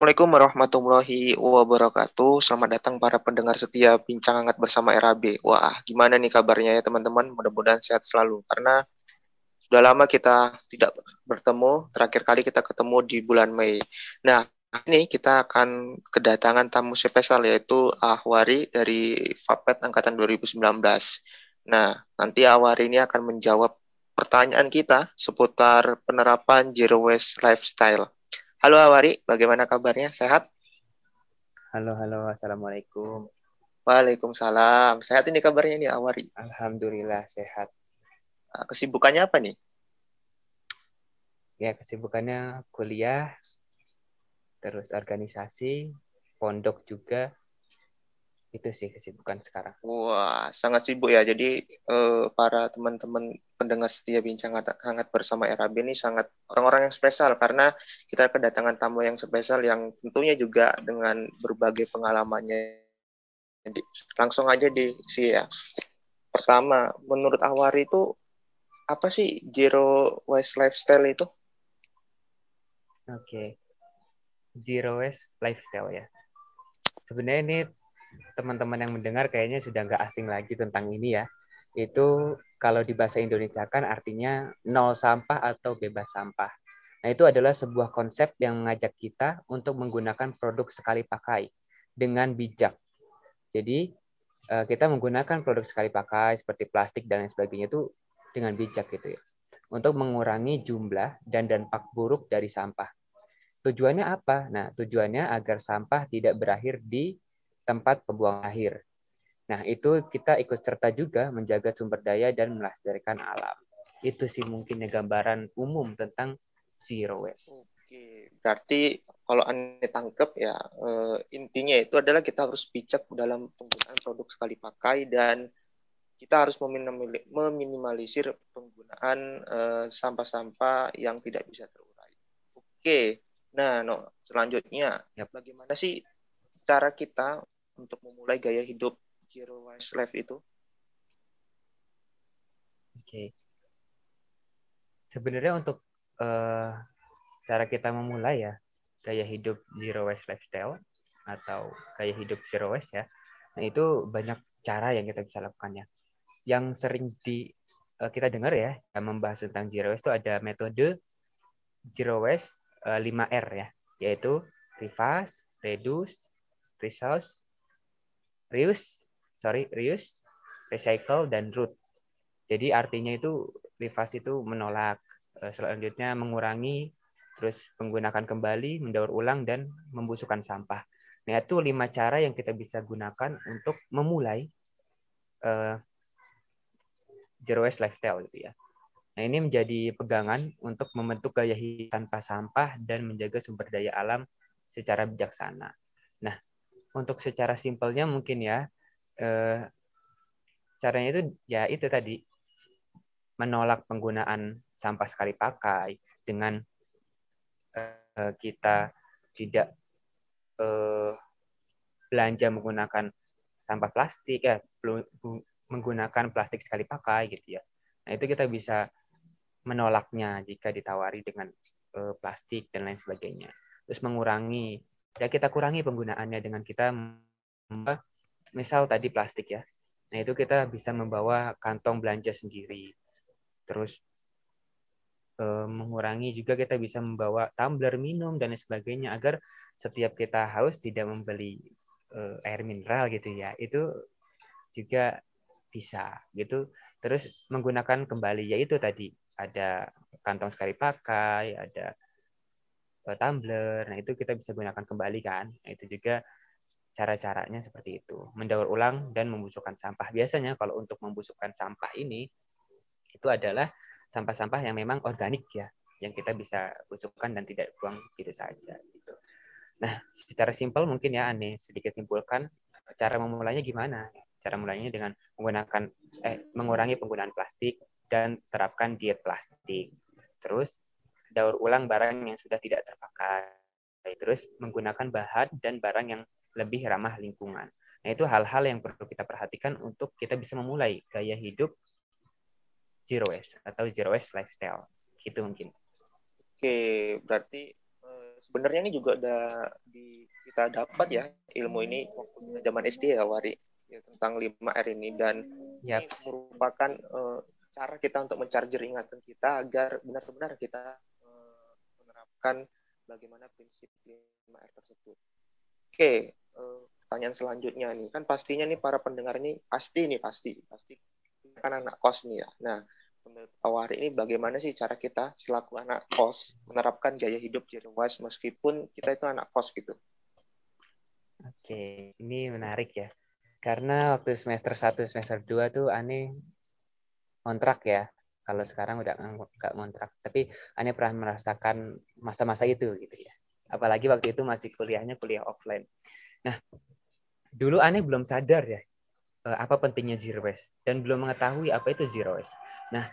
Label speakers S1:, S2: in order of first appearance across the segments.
S1: Assalamualaikum warahmatullahi wabarakatuh. Selamat datang para pendengar setia Bincang Hangat bersama RAB. Wah, gimana nih kabarnya ya teman-teman? Mudah-mudahan sehat selalu. Karena sudah lama kita tidak bertemu. Terakhir kali kita ketemu di bulan Mei. Nah, ini kita akan kedatangan tamu spesial yaitu Ahwari dari FAPET Angkatan 2019. Nah, nanti Ahwari ini akan menjawab pertanyaan kita seputar penerapan Zero Waste Lifestyle. Halo Awari, bagaimana kabarnya? Sehat?
S2: Halo, halo. Assalamualaikum.
S1: Waalaikumsalam. Sehat ini kabarnya nih Awari?
S2: Alhamdulillah sehat.
S1: Ah, kesibukannya apa nih?
S2: Ya, kesibukannya kuliah, terus organisasi, pondok juga, itu sih kesibukan sekarang.
S1: Wah, sangat sibuk ya. Jadi eh, para teman-teman pendengar setia bincang hangat bersama RAB ini sangat orang-orang yang spesial karena kita kedatangan tamu yang spesial yang tentunya juga dengan berbagai pengalamannya. Jadi langsung aja di si ya. Pertama, menurut Awari itu apa sih zero waste lifestyle itu?
S2: Oke. Okay. Zero waste lifestyle ya. Sebenarnya ini teman-teman yang mendengar kayaknya sudah nggak asing lagi tentang ini ya. Itu kalau di bahasa Indonesia kan artinya nol sampah atau bebas sampah. Nah, itu adalah sebuah konsep yang mengajak kita untuk menggunakan produk sekali pakai dengan bijak. Jadi, eh, kita menggunakan produk sekali pakai seperti plastik dan lain sebagainya itu dengan bijak gitu ya. Untuk mengurangi jumlah dan dampak buruk dari sampah. Tujuannya apa? Nah, tujuannya agar sampah tidak berakhir di tempat pembuang akhir. Nah, itu kita ikut serta juga menjaga sumber daya dan melestarikan alam. Itu sih mungkinnya gambaran umum tentang zero waste.
S1: Oke, berarti kalau anda tangkap ya uh, intinya itu adalah kita harus bijak dalam penggunaan produk sekali pakai dan kita harus meminimalisir penggunaan eh, sampah-sampah yang tidak bisa terurai. Oke, nah no, selanjutnya yep. bagaimana sih cara kita untuk memulai gaya hidup waste life itu?
S2: Oke. Okay. Sebenarnya untuk uh, cara kita memulai ya gaya hidup zero waste lifestyle atau gaya hidup zero waste ya. Nah, itu banyak cara yang kita bisa lakukannya. Yang sering di uh, kita dengar ya, yang membahas tentang zero waste itu ada metode zero waste uh, 5R ya, yaitu reverse, reduce, resource, reuse, sorry, reuse, recycle, dan root. Jadi artinya itu reverse itu menolak, eh, selanjutnya mengurangi, terus menggunakan kembali, mendaur ulang, dan membusukkan sampah. Nah, itu lima cara yang kita bisa gunakan untuk memulai uh, zero waste lifestyle gitu ya. Nah, ini menjadi pegangan untuk membentuk gaya hidup tanpa sampah dan menjaga sumber daya alam secara bijaksana. Nah, untuk secara simpelnya mungkin ya eh, caranya itu ya itu tadi menolak penggunaan sampah sekali pakai dengan eh, kita tidak eh, belanja menggunakan sampah plastik ya menggunakan plastik sekali pakai gitu ya. Nah itu kita bisa menolaknya jika ditawari dengan eh, plastik dan lain sebagainya. Terus mengurangi ya kita kurangi penggunaannya dengan kita misal tadi plastik ya. Nah, itu kita bisa membawa kantong belanja sendiri. Terus eh, mengurangi juga kita bisa membawa tumbler minum dan sebagainya agar setiap kita haus tidak membeli eh, air mineral gitu ya. Itu juga bisa gitu. Terus menggunakan kembali yaitu tadi ada kantong sekali pakai, ada tumbler. Nah, itu kita bisa gunakan kembali kan. Nah, itu juga cara-caranya seperti itu. Mendaur ulang dan membusukkan sampah. Biasanya kalau untuk membusukkan sampah ini itu adalah sampah-sampah yang memang organik ya, yang kita bisa busukkan dan tidak buang gitu saja gitu. Nah, secara simpel mungkin ya aneh sedikit simpulkan cara memulainya gimana? Cara mulainya dengan menggunakan eh mengurangi penggunaan plastik dan terapkan diet plastik. Terus daur ulang barang yang sudah tidak terpakai. Terus menggunakan bahan dan barang yang lebih ramah lingkungan. Nah, itu hal-hal yang perlu kita perhatikan untuk kita bisa memulai gaya hidup zero waste atau zero waste lifestyle. Itu mungkin.
S1: Oke, berarti eh, sebenarnya ini juga udah di, kita dapat ya ilmu ini waktu zaman SD ya Wari ya, tentang 5R ini dan yep. ini merupakan uh, cara kita untuk mencharger ingatan kita agar benar-benar kita uh, menerapkan bagaimana prinsip 5R tersebut. Oke, uh, pertanyaan selanjutnya nih kan pastinya nih para pendengar ini pasti nih pasti pasti kan anak kos nih ya. Nah, menurut Awari ini bagaimana sih cara kita selaku anak kos menerapkan gaya hidup zero waste meskipun kita itu anak kos gitu?
S2: Oke, ini menarik ya. Karena waktu semester 1, semester 2 tuh aneh kontrak ya. Kalau sekarang udah nggak kontrak. Tapi aneh pernah merasakan masa-masa itu gitu ya. Apalagi waktu itu masih kuliahnya kuliah offline. Nah, dulu aneh belum sadar ya eh, apa pentingnya zero waste dan belum mengetahui apa itu zero waste. Nah,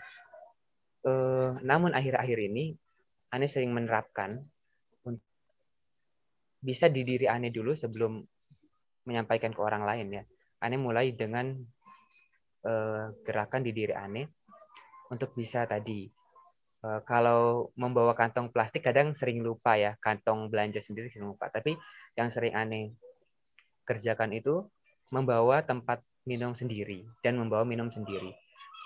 S2: eh, namun akhir-akhir ini aneh sering menerapkan bisa di diri aneh dulu sebelum menyampaikan ke orang lain ya. Aneh mulai dengan eh, gerakan di diri aneh untuk bisa tadi kalau membawa kantong plastik kadang sering lupa ya kantong belanja sendiri sering lupa tapi yang sering aneh kerjakan itu membawa tempat minum sendiri dan membawa minum sendiri.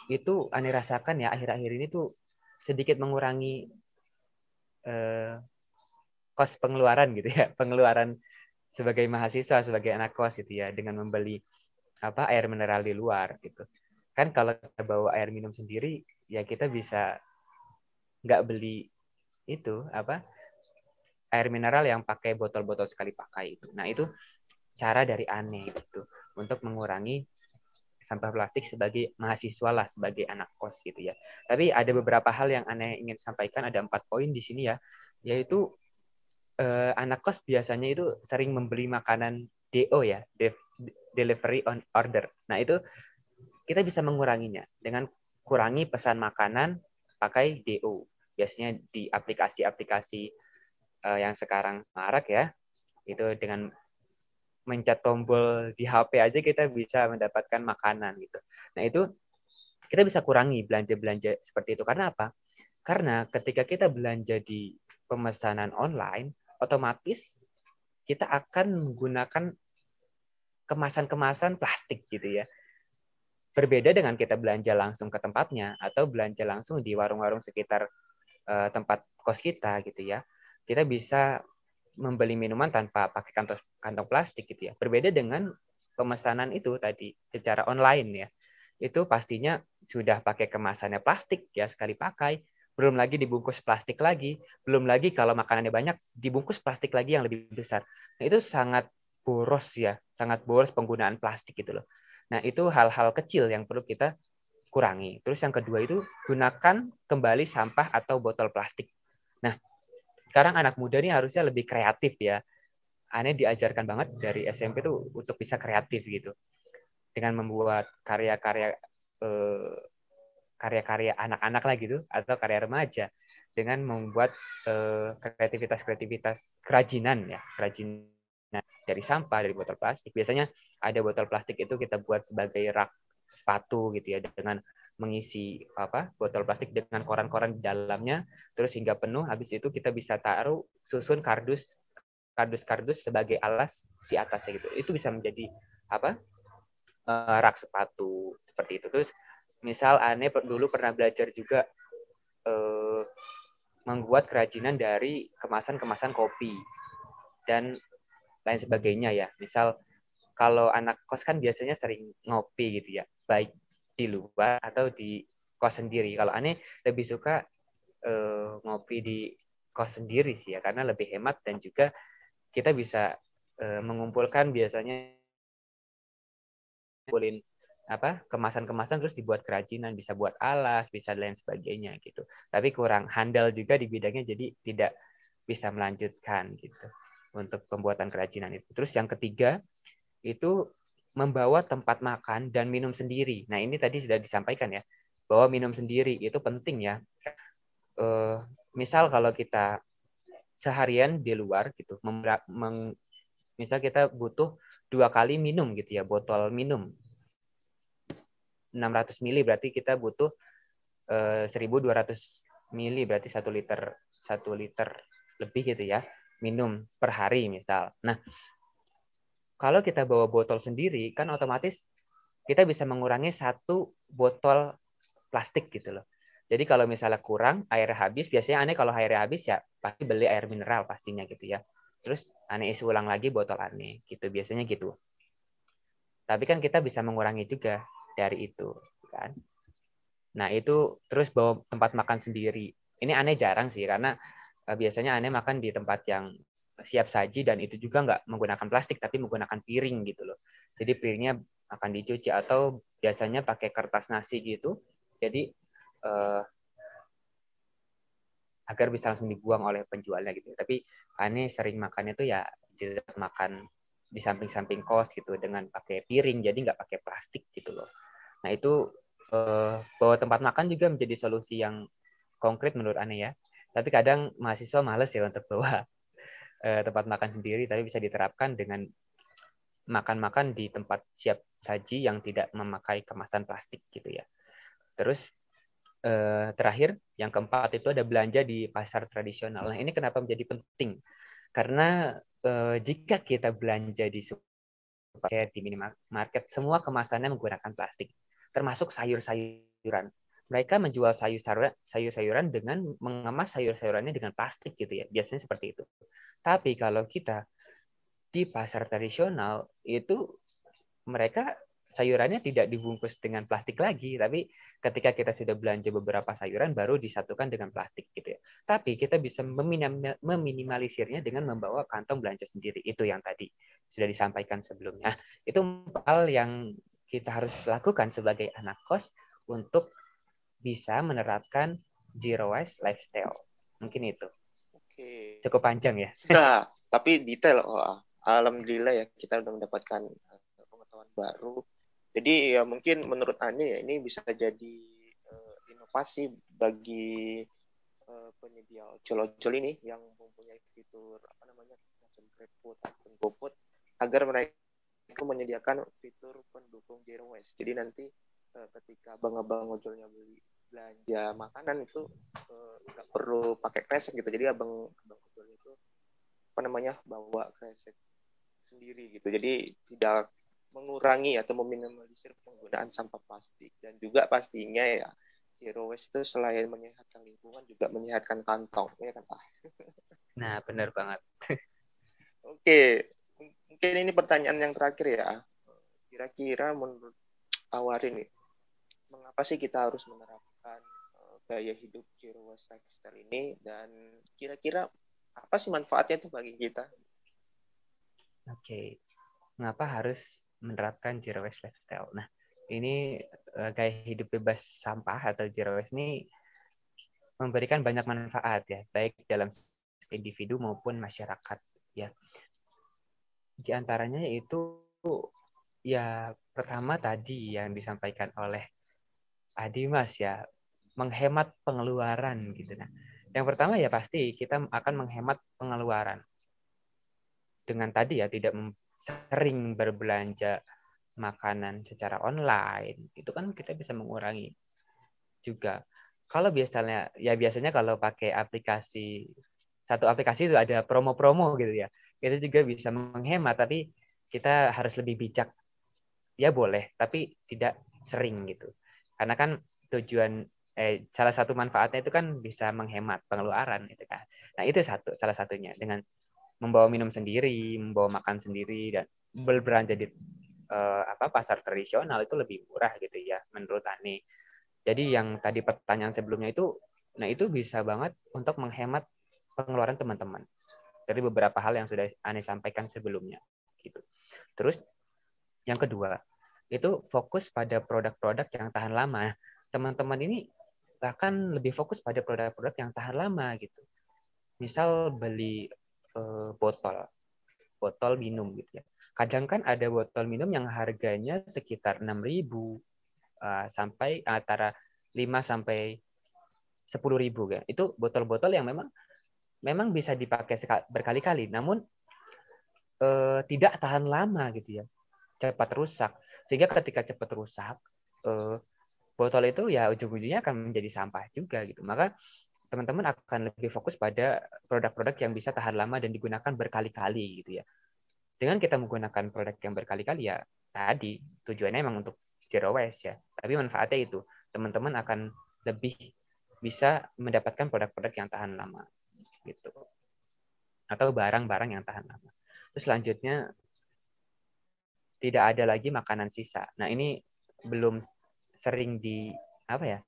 S2: Itu aneh rasakan ya akhir-akhir ini tuh sedikit mengurangi eh, kos pengeluaran gitu ya, pengeluaran sebagai mahasiswa, sebagai anak kos gitu ya, dengan membeli apa air mineral di luar gitu. Kan kalau kita bawa air minum sendiri, ya kita bisa nggak beli itu apa air mineral yang pakai botol-botol sekali pakai itu. Nah itu cara dari aneh gitu untuk mengurangi sampah plastik sebagai mahasiswa lah sebagai anak kos gitu ya. Tapi ada beberapa hal yang aneh ingin sampaikan ada empat poin di sini ya, yaitu eh, anak kos biasanya itu sering membeli makanan DO ya, delivery on order. Nah itu kita bisa menguranginya dengan kurangi pesan makanan pakai DO. Biasanya di aplikasi-aplikasi eh, yang sekarang marak ya, itu dengan mencet tombol di HP aja kita bisa mendapatkan makanan gitu. Nah itu kita bisa kurangi belanja-belanja seperti itu karena apa? Karena ketika kita belanja di pemesanan online, otomatis kita akan menggunakan kemasan-kemasan plastik gitu ya. Berbeda dengan kita belanja langsung ke tempatnya atau belanja langsung di warung-warung sekitar uh, tempat kos kita gitu ya. Kita bisa membeli minuman tanpa pakai kantong kantong plastik gitu ya. Berbeda dengan pemesanan itu tadi secara online ya. Itu pastinya sudah pakai kemasannya plastik ya sekali pakai, belum lagi dibungkus plastik lagi, belum lagi kalau makanannya banyak dibungkus plastik lagi yang lebih besar. Nah, itu sangat boros ya, sangat boros penggunaan plastik gitu loh. Nah, itu hal-hal kecil yang perlu kita kurangi. Terus yang kedua itu gunakan kembali sampah atau botol plastik. Nah, sekarang anak muda ini harusnya lebih kreatif ya. Aneh diajarkan banget dari SMP tuh untuk bisa kreatif gitu. Dengan membuat karya-karya eh, karya-karya anak-anak lah gitu atau karya remaja dengan membuat eh, kreativitas-kreativitas kerajinan ya, kerajinan dari sampah, dari botol plastik. Biasanya ada botol plastik itu kita buat sebagai rak sepatu gitu ya dengan mengisi apa botol plastik dengan koran-koran di dalamnya terus hingga penuh habis itu kita bisa taruh susun kardus kardus-kardus sebagai alas di atasnya gitu itu bisa menjadi apa uh, rak sepatu seperti itu terus misal aneh dulu pernah belajar juga uh, membuat kerajinan dari kemasan-kemasan kopi dan lain sebagainya ya. Misal kalau anak kos kan biasanya sering ngopi gitu ya baik di luar atau di kos sendiri. Kalau aneh lebih suka uh, ngopi di kos sendiri sih ya karena lebih hemat dan juga kita bisa uh, mengumpulkan biasanya kumpulin apa kemasan-kemasan terus dibuat kerajinan bisa buat alas bisa lain sebagainya gitu. Tapi kurang handal juga di bidangnya jadi tidak bisa melanjutkan gitu untuk pembuatan kerajinan itu terus yang ketiga itu membawa tempat makan dan minum sendiri. Nah, ini tadi sudah disampaikan ya, bahwa minum sendiri itu penting ya. Uh, misal kalau kita seharian di luar gitu, misal kita butuh dua kali minum gitu ya, botol minum 600 mili berarti kita butuh uh, 1200 mili berarti satu liter satu liter lebih gitu ya minum per hari misal. Nah, kalau kita bawa botol sendiri kan otomatis kita bisa mengurangi satu botol plastik gitu loh. Jadi kalau misalnya kurang air habis, biasanya aneh kalau airnya habis ya pasti beli air mineral pastinya gitu ya. Terus aneh isi ulang lagi botol aneh gitu biasanya gitu. Tapi kan kita bisa mengurangi juga dari itu kan. Nah itu terus bawa tempat makan sendiri. Ini aneh jarang sih karena biasanya aneh makan di tempat yang siap saji dan itu juga nggak menggunakan plastik tapi menggunakan piring gitu loh. Jadi piringnya akan dicuci atau biasanya pakai kertas nasi gitu. Jadi uh, agar bisa langsung dibuang oleh penjualnya gitu. Tapi aneh sering makannya tuh ya makan di samping-samping kos gitu dengan pakai piring, jadi nggak pakai plastik gitu loh. Nah itu uh, bawa tempat makan juga menjadi solusi yang konkret menurut aneh ya. Tapi kadang mahasiswa males ya untuk bawa uh, tempat makan sendiri, tapi bisa diterapkan dengan makan-makan di tempat siap saji yang tidak memakai kemasan plastik gitu ya. Terus eh, terakhir yang keempat itu ada belanja di pasar tradisional. Nah ini kenapa menjadi penting? Karena eh, jika kita belanja di supermarket di minimarket semua kemasannya menggunakan plastik, termasuk sayur-sayuran. Mereka menjual sayur-sayuran sayur-sayuran dengan mengemas sayur-sayurannya dengan plastik gitu ya. Biasanya seperti itu. Tapi kalau kita di pasar tradisional itu mereka sayurannya tidak dibungkus dengan plastik lagi, tapi ketika kita sudah belanja beberapa sayuran baru disatukan dengan plastik gitu ya. Tapi kita bisa meminimalisirnya dengan membawa kantong belanja sendiri. Itu yang tadi sudah disampaikan sebelumnya. Itu hal yang kita harus lakukan sebagai anak kos untuk bisa menerapkan zero waste lifestyle. Mungkin itu. Oke. Cukup panjang ya.
S1: Nah, tapi detail. Oh, alhamdulillah ya kita sudah mendapatkan pengetahuan baru jadi ya mungkin menurut Ane ya ini bisa jadi uh, inovasi bagi uh, penyedia ojol-ojol ini yang mempunyai fitur apa namanya macam GrabFood ataupun GoFood agar mereka menyediakan fitur pendukung zero waste. Jadi nanti uh, ketika abang-abang ojolnya beli belanja makanan itu nggak uh, perlu pakai kresek gitu. Jadi abang abang ojol itu apa namanya bawa kresek sendiri gitu. Jadi tidak mengurangi atau meminimalisir penggunaan sampah plastik dan juga pastinya ya zero waste itu selain menyehatkan lingkungan juga menyehatkan kantong ya kan Pak?
S2: Nah benar banget.
S1: Oke mungkin ini pertanyaan yang terakhir ya kira-kira menurut Awari nih mengapa sih kita harus menerapkan uh, gaya hidup zero waste lifestyle ini dan kira-kira apa sih manfaatnya itu bagi kita?
S2: Oke, mengapa harus menerapkan zero waste lifestyle. Nah, ini uh, gaya hidup bebas sampah atau zero waste ini memberikan banyak manfaat ya, baik dalam individu maupun masyarakat ya. Di antaranya itu ya pertama tadi yang disampaikan oleh Adimas ya, menghemat pengeluaran gitu nah. Yang pertama ya pasti kita akan menghemat pengeluaran. Dengan tadi ya tidak sering berbelanja makanan secara online, itu kan kita bisa mengurangi juga. Kalau biasanya ya biasanya kalau pakai aplikasi satu aplikasi itu ada promo-promo gitu ya. Itu juga bisa menghemat tapi kita harus lebih bijak. Ya boleh, tapi tidak sering gitu. Karena kan tujuan eh, salah satu manfaatnya itu kan bisa menghemat pengeluaran gitu kan. Nah, itu satu salah satunya dengan membawa minum sendiri, membawa makan sendiri dan berbelanja di uh, apa pasar tradisional itu lebih murah gitu ya menurut Ani. Jadi yang tadi pertanyaan sebelumnya itu nah itu bisa banget untuk menghemat pengeluaran teman-teman dari beberapa hal yang sudah Ani sampaikan sebelumnya gitu. Terus yang kedua, itu fokus pada produk-produk yang tahan lama. Teman-teman ini bahkan lebih fokus pada produk-produk yang tahan lama gitu. Misal beli uh, botol botol minum gitu ya. Kadang kan ada botol minum yang harganya sekitar 6.000 uh, sampai antara 5 sampai 10.000 kan. Itu botol-botol yang memang memang bisa dipakai berkali-kali namun uh, tidak tahan lama gitu ya. Cepat rusak. Sehingga ketika cepat rusak uh, botol itu ya ujung-ujungnya akan menjadi sampah juga gitu. Maka teman-teman akan lebih fokus pada produk-produk yang bisa tahan lama dan digunakan berkali-kali gitu ya. Dengan kita menggunakan produk yang berkali-kali ya tadi tujuannya memang untuk zero waste ya. Tapi manfaatnya itu teman-teman akan lebih bisa mendapatkan produk-produk yang tahan lama gitu. Atau barang-barang yang tahan lama. Terus selanjutnya tidak ada lagi makanan sisa. Nah, ini belum sering di apa ya?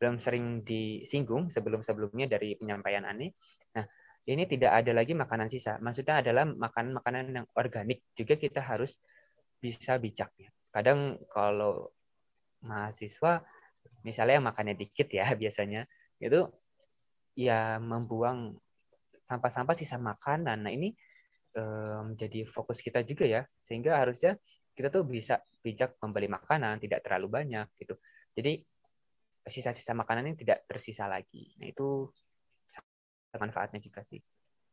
S2: belum sering disinggung sebelum-sebelumnya dari penyampaian Ani. Nah, ini tidak ada lagi makanan sisa. Maksudnya adalah makanan-makanan yang organik juga kita harus bisa bijak ya. Kadang kalau mahasiswa misalnya yang makannya dikit ya biasanya itu ya membuang sampah-sampah sisa makanan. Nah, ini menjadi fokus kita juga ya. Sehingga harusnya kita tuh bisa bijak membeli makanan tidak terlalu banyak gitu. Jadi sisa-sisa makanan ini tidak tersisa lagi. Nah itu manfaatnya juga sih.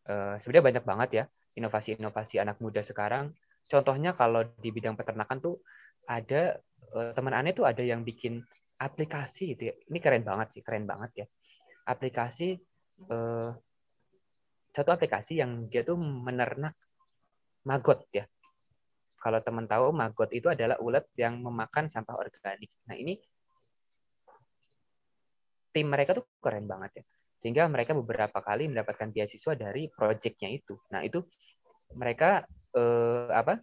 S2: Uh, sebenarnya banyak banget ya inovasi-inovasi anak muda sekarang. Contohnya kalau di bidang peternakan tuh ada uh, teman aneh tuh ada yang bikin aplikasi gitu ya. Ini keren banget sih, keren banget ya. Aplikasi uh, satu aplikasi yang dia tuh menernak maggot ya. Kalau teman tahu maggot itu adalah ulat yang memakan sampah organik. Nah ini tim mereka tuh keren banget ya. Sehingga mereka beberapa kali mendapatkan beasiswa dari proyeknya itu. Nah, itu mereka eh, apa?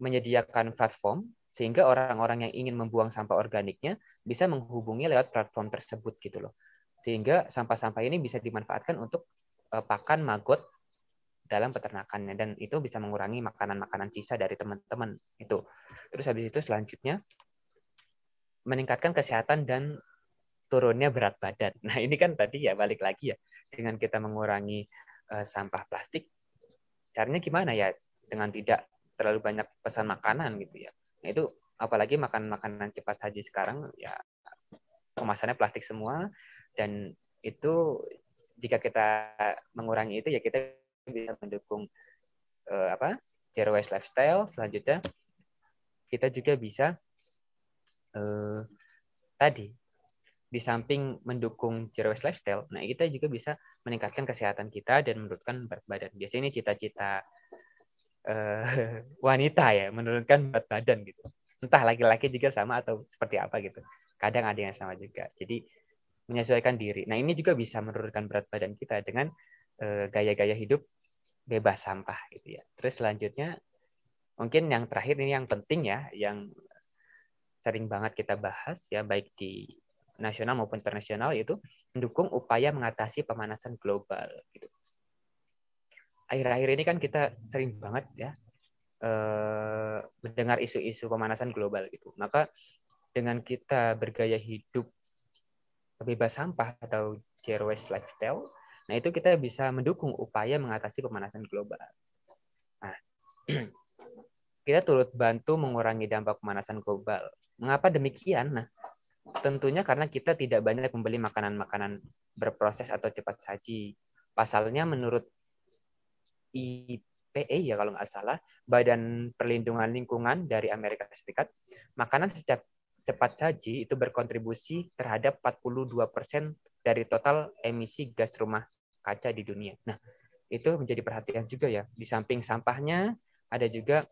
S2: menyediakan platform sehingga orang-orang yang ingin membuang sampah organiknya bisa menghubungi lewat platform tersebut gitu loh. Sehingga sampah-sampah ini bisa dimanfaatkan untuk eh, pakan maggot dalam peternakannya dan itu bisa mengurangi makanan-makanan sisa dari teman-teman itu. Terus habis itu selanjutnya meningkatkan kesehatan dan turunnya berat badan. Nah, ini kan tadi ya balik lagi ya dengan kita mengurangi uh, sampah plastik. Caranya gimana ya? Dengan tidak terlalu banyak pesan makanan gitu ya. Nah, itu apalagi makan makanan cepat saji sekarang ya kemasannya plastik semua dan itu jika kita mengurangi itu ya kita bisa mendukung uh, apa zero waste lifestyle selanjutnya kita juga bisa uh, tadi di samping mendukung zero waste lifestyle, nah kita juga bisa meningkatkan kesehatan kita dan menurunkan berat badan. Biasanya ini cita-cita uh, wanita ya, menurunkan berat badan gitu. Entah laki-laki juga sama atau seperti apa gitu. Kadang ada yang sama juga. Jadi menyesuaikan diri. Nah ini juga bisa menurunkan berat badan kita dengan gaya-gaya hidup bebas sampah gitu ya. Terus selanjutnya mungkin yang terakhir ini yang penting ya, yang sering banget kita bahas ya baik di nasional maupun internasional yaitu mendukung upaya mengatasi pemanasan global. Gitu. Akhir-akhir ini kan kita sering banget ya eh, mendengar isu-isu pemanasan global gitu. Maka dengan kita bergaya hidup bebas sampah atau zero waste lifestyle, nah itu kita bisa mendukung upaya mengatasi pemanasan global. Nah, kita turut bantu mengurangi dampak pemanasan global. Mengapa demikian? Nah, Tentunya karena kita tidak banyak membeli makanan-makanan berproses atau cepat saji. Pasalnya menurut IPE ya kalau nggak salah, Badan Perlindungan Lingkungan dari Amerika Serikat, makanan setiap cepat saji itu berkontribusi terhadap 42% dari total emisi gas rumah kaca di dunia. Nah, itu menjadi perhatian juga ya. Di samping sampahnya, ada juga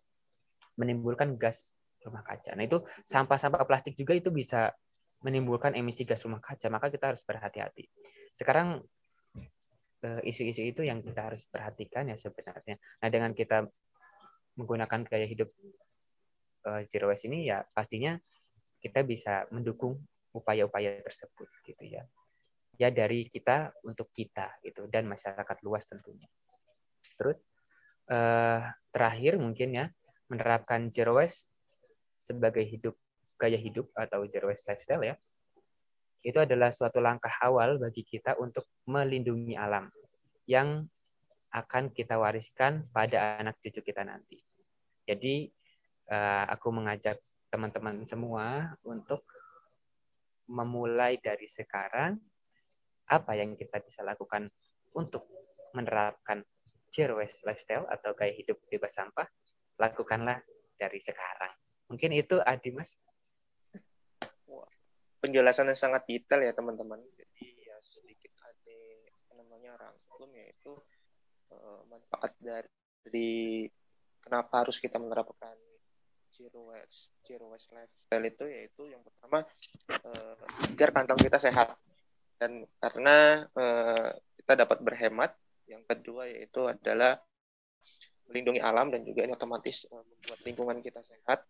S2: menimbulkan gas rumah kaca. Nah, itu sampah-sampah plastik juga itu bisa menimbulkan emisi gas rumah kaca, maka kita harus berhati-hati. Sekarang eh, isu-isu itu yang kita harus perhatikan ya sebenarnya. Nah, dengan kita menggunakan gaya hidup uh, zero waste ini ya pastinya kita bisa mendukung upaya-upaya tersebut gitu ya. Ya dari kita untuk kita gitu dan masyarakat luas tentunya. Terus uh, terakhir mungkin ya menerapkan zero waste sebagai hidup gaya hidup atau zero waste lifestyle ya, itu adalah suatu langkah awal bagi kita untuk melindungi alam yang akan kita wariskan pada anak cucu kita nanti. Jadi eh, aku mengajak teman-teman semua untuk memulai dari sekarang apa yang kita bisa lakukan untuk menerapkan zero waste lifestyle atau gaya hidup bebas sampah, lakukanlah dari sekarang. Mungkin itu Adi Mas
S1: penjelasan yang sangat detail ya teman-teman. Jadi ya sedikit ada rangkum yaitu uh, manfaat dari kenapa harus kita menerapkan zero waste zero waste lifestyle itu yaitu yang pertama uh, agar kantong kita sehat dan karena uh, kita dapat berhemat yang kedua yaitu adalah melindungi alam dan juga ini otomatis uh, membuat lingkungan kita sehat.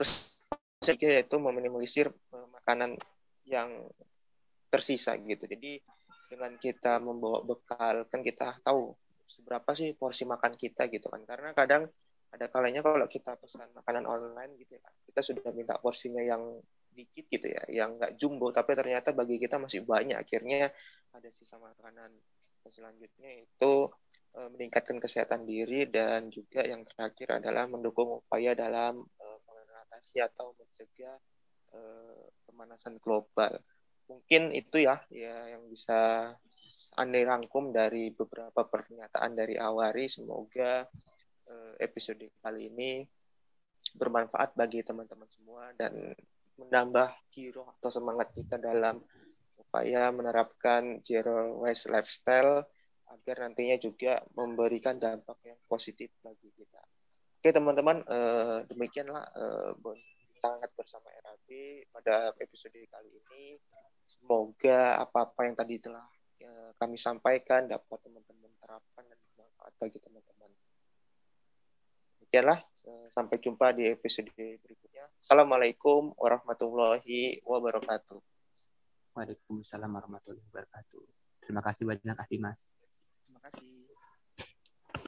S1: Terus ketiga yaitu meminimalisir uh, makanan yang tersisa gitu. Jadi dengan kita membawa bekal kan kita tahu seberapa sih porsi makan kita gitu kan. Karena kadang ada kalanya kalau kita pesan makanan online gitu ya kita sudah minta porsinya yang dikit gitu ya yang nggak jumbo tapi ternyata bagi kita masih banyak. Akhirnya ada sisa makanan selanjutnya itu e, meningkatkan kesehatan diri dan juga yang terakhir adalah mendukung upaya dalam e, mengatasi atau mencegah e, pemanasan global. Mungkin itu ya ya yang bisa anda rangkum dari beberapa pernyataan dari Awari. Semoga episode kali ini bermanfaat bagi teman-teman semua dan menambah giroh atau semangat kita dalam upaya menerapkan zero waste lifestyle agar nantinya juga memberikan dampak yang positif bagi kita. Oke teman-teman, eh, demikianlah eh, sangat bersama RAB pada episode kali ini. Semoga apa-apa yang tadi telah eh, kami sampaikan dapat teman-teman terapkan dan bermanfaat bagi teman-teman. Demikianlah, sampai jumpa di episode berikutnya. Assalamualaikum warahmatullahi wabarakatuh.
S2: Waalaikumsalam warahmatullahi wabarakatuh. Terima kasih banyak, Mas.
S1: Terima kasih.